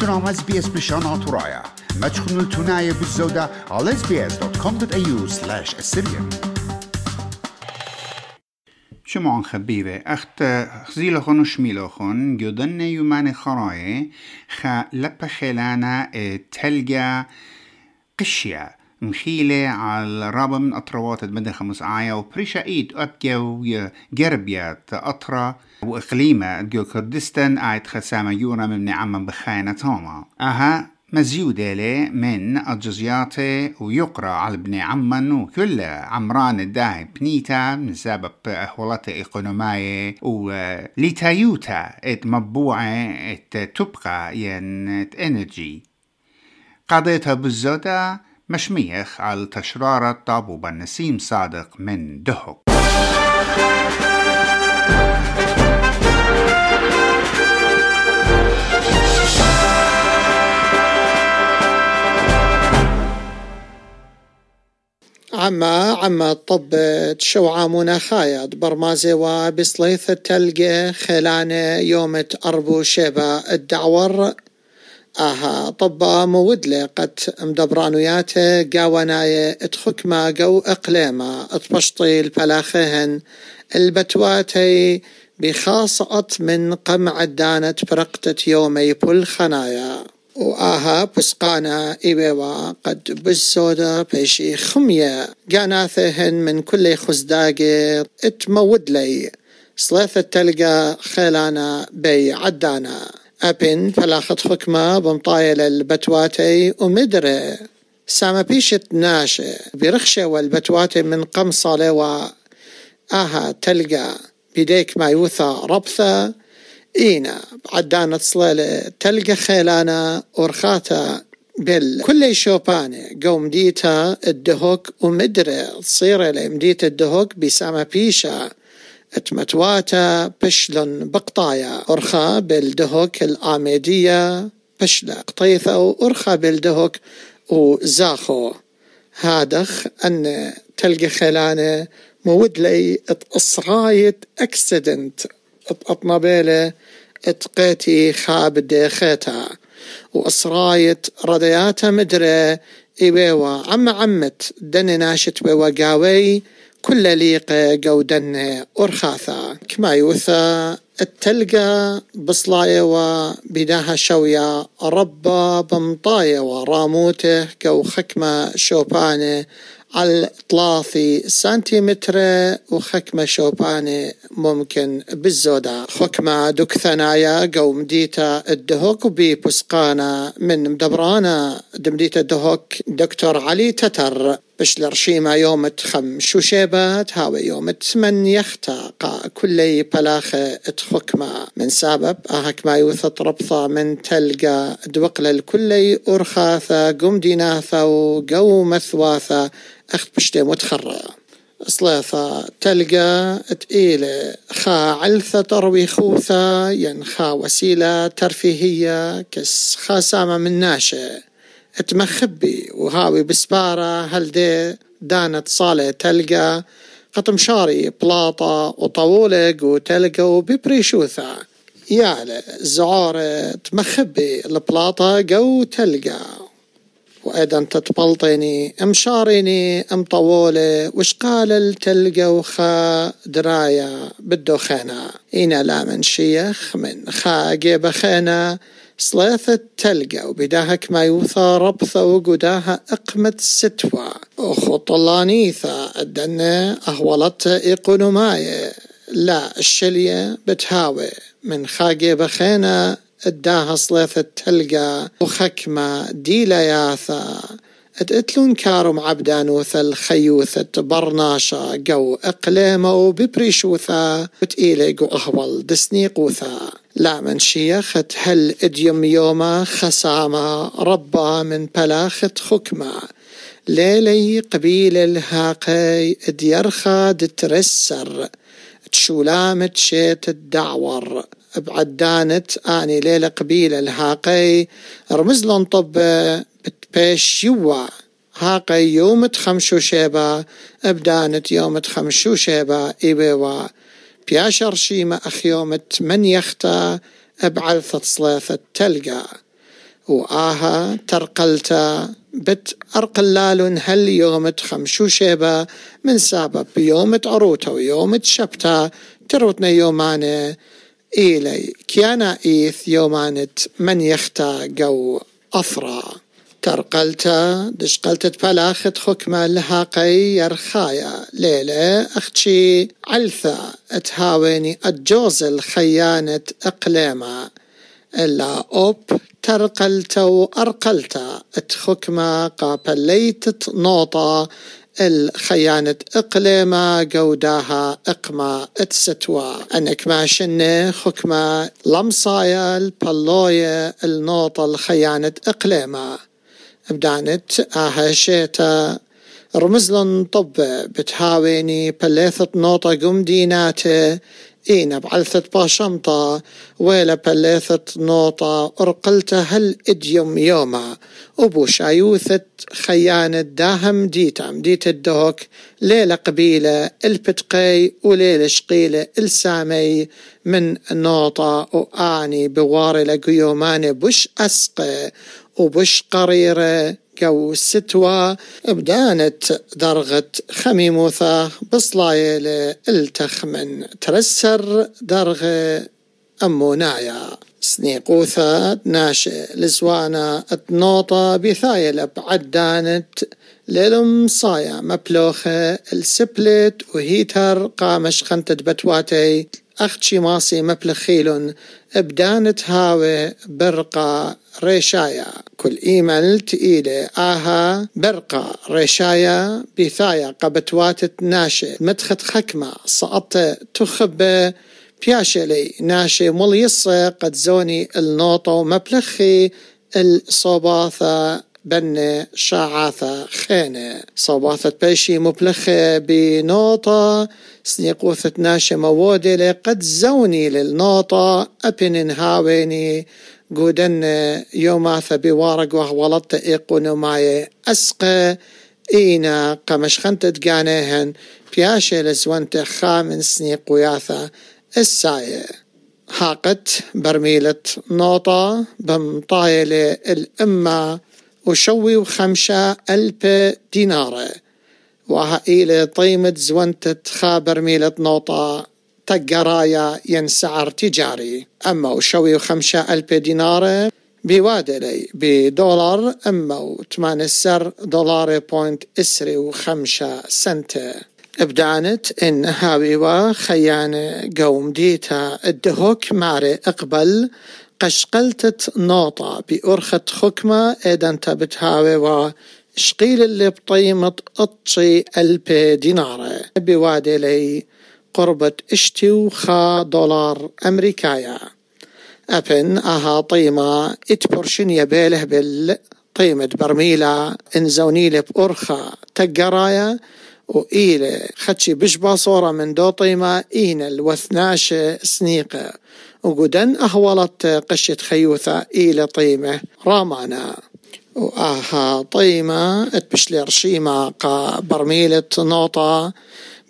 تنامه از بیس بشان آتورایا مجخونو تنایه بزوده. على sbs.com.au سلاش السریم شما آن خبیبه اخت خزیل خون و شمیل خون. گودن نیومن خرایه. خلپ خیلانه تلگه قشیه. مخيلة على رابع من أطروات المدى خمس آية وبريشا إيد أبجو جربيات أطرا وإقليمة جو كردستان آية خسامة يورا من نعمة بخاينة توما. أها مزيودة من الجزيات ويقرأ على ابن عمان وكل عمران الداعي بنيتا من سبب أحوالات إقونومية ولتايوتا إت مبوعة إت تبقى ين إت إنرجي. قضيتها بالزودة مشميخ على تشرارة طابوبة نسيم صادق من دهق عما عما طب تشوعا خايد برمازي وبصليث التلقى خلانة يومة أربو شيبا الدعور. آها طبا مودلة قد مدبرانوياته قاوناية اتخكما قو اقليما اتبشطي الفلاخهن البتواتي بخاصة من قمع الدانت برقتة يومي بل خنايا. وآها بسقانا إيبوا قد بالسودا بيشي خمية قاناثهن من كل خزداقي اتمود لي صلاثة تلقى خيلانا بي عدانا. أبن فلاخت حكمة بمطايل البتواتي ومدري. ساما بيشت ناشي برخشة والبتواتي من قمصة لوا آها تلقى بيديك ما يوثى ربثة. إينا عدانة صليلة تلقى خيلانا ورخاتا بال كل شوباني قوم ديتا الدهوك ومدري تصير مديت الدهوك بسامة بيشا اتمتواتا بشلن بقطايا. أرخا بالدهوك الآميدية بشلا قطيثة وأرخا بالدهوك وزاخو هادخ أن تلقى خيلانة مود لي اصرايت أكسيدنت. أطنبيلة اتقيتي خاب ديخيتا. وأصرايت ردياتا مدري إيويوا عم عمت. دني ناشت بوقاوي كل ليقة قودن أرخاثا. كما يوثى التلقى بصلاية وبداها شوية ربا بمطاية وراموته كو خكمة شوبانة على ثلاثي سنتيمتر وخكمة شوباني ممكن بالزودا خكمة دك ثنايا قوم ديتا الدهوك بي بسقانا من مدبرانا دمديتا الدهوك دكتور علي تتر. بش لرشيما يوم خم شوشيبات هاوي يوم تمن يختا. قا كلي بلاخة اتخكما من سبب اهك ما يوثط ربطة من تلقى. دوقل الكلي ارخاثة قم ديناثة وقو مثواثة أخت بشتي متخرة صليفة تلقى تقيلة خا علثة تروي خوثة ين خا وسيلة ترفيهية. كس خاسامة من ناشئ. تمخبي وهاوي بسبارة هل دي دانت صالة تلقى قطم شاري بلاطة وطولق وتلقى وببريشوثة. يا زعارة تمخبي البلاطة قو تلقى. وأيضا تتبلطيني مشاريني مطولة وش قال التلقى وخا دراية بالدخانة؟ إنا لا من شيخ من خا جيب خينا صلاثة تلقى وبداها كما يوثى ربثة وقداها أقمة ستوى. وخطلانيثة الدنة أهولت إقونوماية لا الشلية بتهاوي من خاقي بخينا أداها صلاثة تلقى وخكمة ديلياثة اتلون كارم عبدانوثة الخيوثة برناشة قو اقليمة وببريشوثة وتقيلي قو اهول دسنيقوثة لا من شيخة هل إديم يوما خسامة ربا من بلاخة خكمة ليلي قبيل الهاقي إديرخا دترسر تشولامت شيت الدعور. بعدانت آني ليلة قبيل الهاقي طب بتبيش يوا هاقي يوم خمشو شيبا أبدانت يوم خمشو شيبا ايبوا بياشر شيما أخيومت من يختا أبعلثة صلاثة تلقى وآها ترقلتا بت أرقلال هل يومت خمشو شيبة من سبب يومت عروتا ويومت شبتا تروتنا يومانة إيلي. كيانا إيث يومانت من يختا جو أثرا ترقلتا دشقلت بلاخت خكمة لهاقي يرخايا. ليلة أختشي علثة أتهاويني الجوز الخيانة إقليمة إلا أوب ترقلتا وأرقلتا اتخكمة قابليت نوطة الخيانة إقليما قوداها إقما إتستوا. أنك ما شنة خكمة لمصايا البلوية النوطة الخيانة إقليما. بدانت آها شيتا رمزلن طب بتهاويني بليثة نوطة قم ديناتة إينا بعلثة باشمطة ويلا بليثة نوطة أرقلته هل إديوم يوما. أبو شايوثة خيانة داهم ديتام ديت الدوك ليلة قبيلة البتقي وليلة شقيلة السامي. من نوطة وآني بواري لقيوماني بش أسقي. وبش قريرة جو ستوى بدانت درغت خميموثة بصلايلة التخمن ترسر درغة أمونايا سنيقوثة ناشئ لزوانا اتنوطة بثايلة بعدانت للم صايا مبلوخة السبلت وهيتر قامش خنتت بتواتي. أختشي ماسي مبلخيلون بدانت هاوي برقة ريشايا. كل إيمل تقيلة آها برقة ريشايا. بثايا قبتواتت ناشي. مدخت خكمة سقطت تخب بياشلي ناشي مليصة قد زوني النوطة ومبلخي الصوباثة بن شاعاثة خينة صوباثة بيشي مبلخة بنوطة سنيقوثة ناشي مودلة قد زوني للنوطة أبن هاويني قودن يوماثة بوارق وهولطة إيقونو ماي أسقى. إينا قمش خنتة تقانيهن. بياشي لزوانت خامن سنيق وياثة الساية هاقت برميلة نوطة بمطايلة الأمة. وشوي وخمسة ألف دينار. وها إلى طيمة زونتة خابر ميلة نوطة تقرايا ينسعر تجاري. أما وشوي وخمسة ألف دينار بوادلي بدولار أما وثمان السر دولار بوينت إسري وخمسة سنت. إبدانت إن هاوي خيانة قوم ديتا الدهوك ماري إقبل. قشقلتت نوطة بأرخة خكمة إذن تبتهاوي و شقيل اللي بطيمة أطشي ألبي دينار بوادي لي قربة إشتي وخا دولار أمريكايا. أبن أها طيمة إتبرشن يبيله بال طيمة برميلة انزونيلة بأرخة تقرايا وإيلة خدشي بشبا صورة من دو طيمة إينا الوثناشة سنيقة. وقدن أهولت قشة خيوثة إلى طيمة رامانا. وآها طيمة اتبشلي رشيمة قا برميلة نوطة.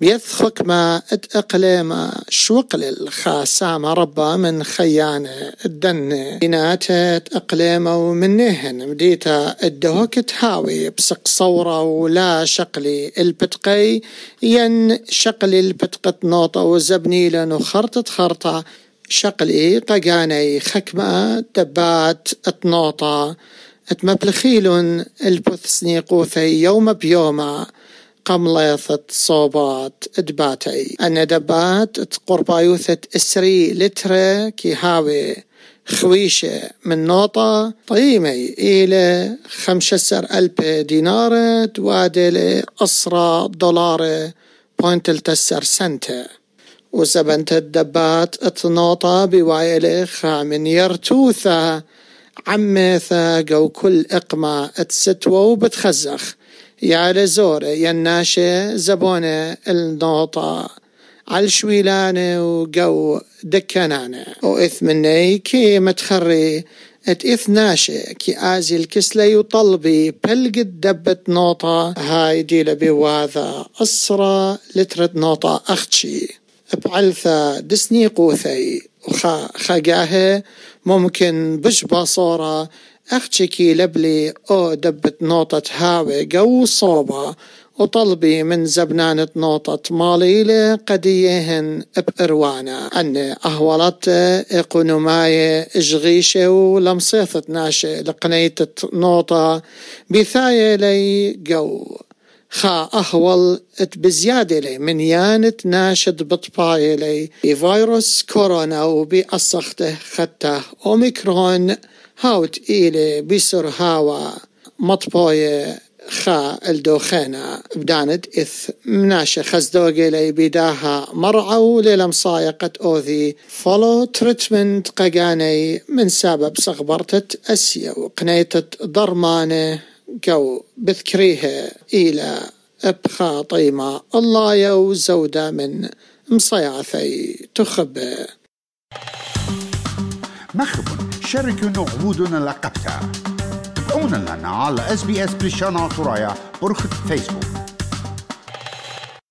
بيثخك ما أت أقليمة شوقل الخاسامة ربا من خيانة الدن بناتت أقليمة ومنهن مديتا الدهوك تهاوي بسق صورة ولا شقلي البتقي. ين شقلي البتقة نوطة وزبنيلا وخرطة خرطة شقلي قجاني خكمة دبات اتنوطة اتمبلخيلون البث سنيقوثي يوم بيوما قمليثة صوبات دباتي أنا دبات قربايوثة إسري لترة كي هاوي خويشة من نوطة طيمي إلى خمسة ألف دينار توادل أسرى دولار بوينت التسر سنتة. وزبنت الدبات اتنوطة بوايلة خامن يرتوثة عميثة جو كل إقمة اتستوى وبتخزخ. يا لزورة يا الناشة زبونة النوطة على شويلانة وقو دكانانة وإثمني كي متخري. ات ناشة كي آزي الكسلة وطلبي. بلقد دبة نوطة هاي ديلا بواذا أسرى لترة نوطة أختشي بعلثة دسني قوثي. وخا خاقاها ممكن بش باصورة أختشكي لبلي أو دبت نوطة هاوي جو صوبة. وطلبي من زبنانة نوطة مالي لقديهن بإروانا أن أهولت إقنوماي إجغيشة ولمصيثة ناشة لقنيتة نوطة. بثاية لي خا أهول بزيادة من يانت ناشد بطباية لي. بفيروس كورونا وبأصخته خته أوميكرون هاوت إيلي بسر هاوا مطبوية خا الدوخينا بدانت إث مناشة خزدوغي لي بداها مرعو للمصايقة أوذي. فولو تريتمنت قاقاني من سبب سغبرتة أسيا وقنيتة ضرمانة جو بذكريها إلى أبخا طيمة الله يو زودة من مصيعثي تخبى مخب شاركوا عبودنا لقبتا. تابعونا لنا على اس بي اس بريشانا طرايا برخة فيسبوك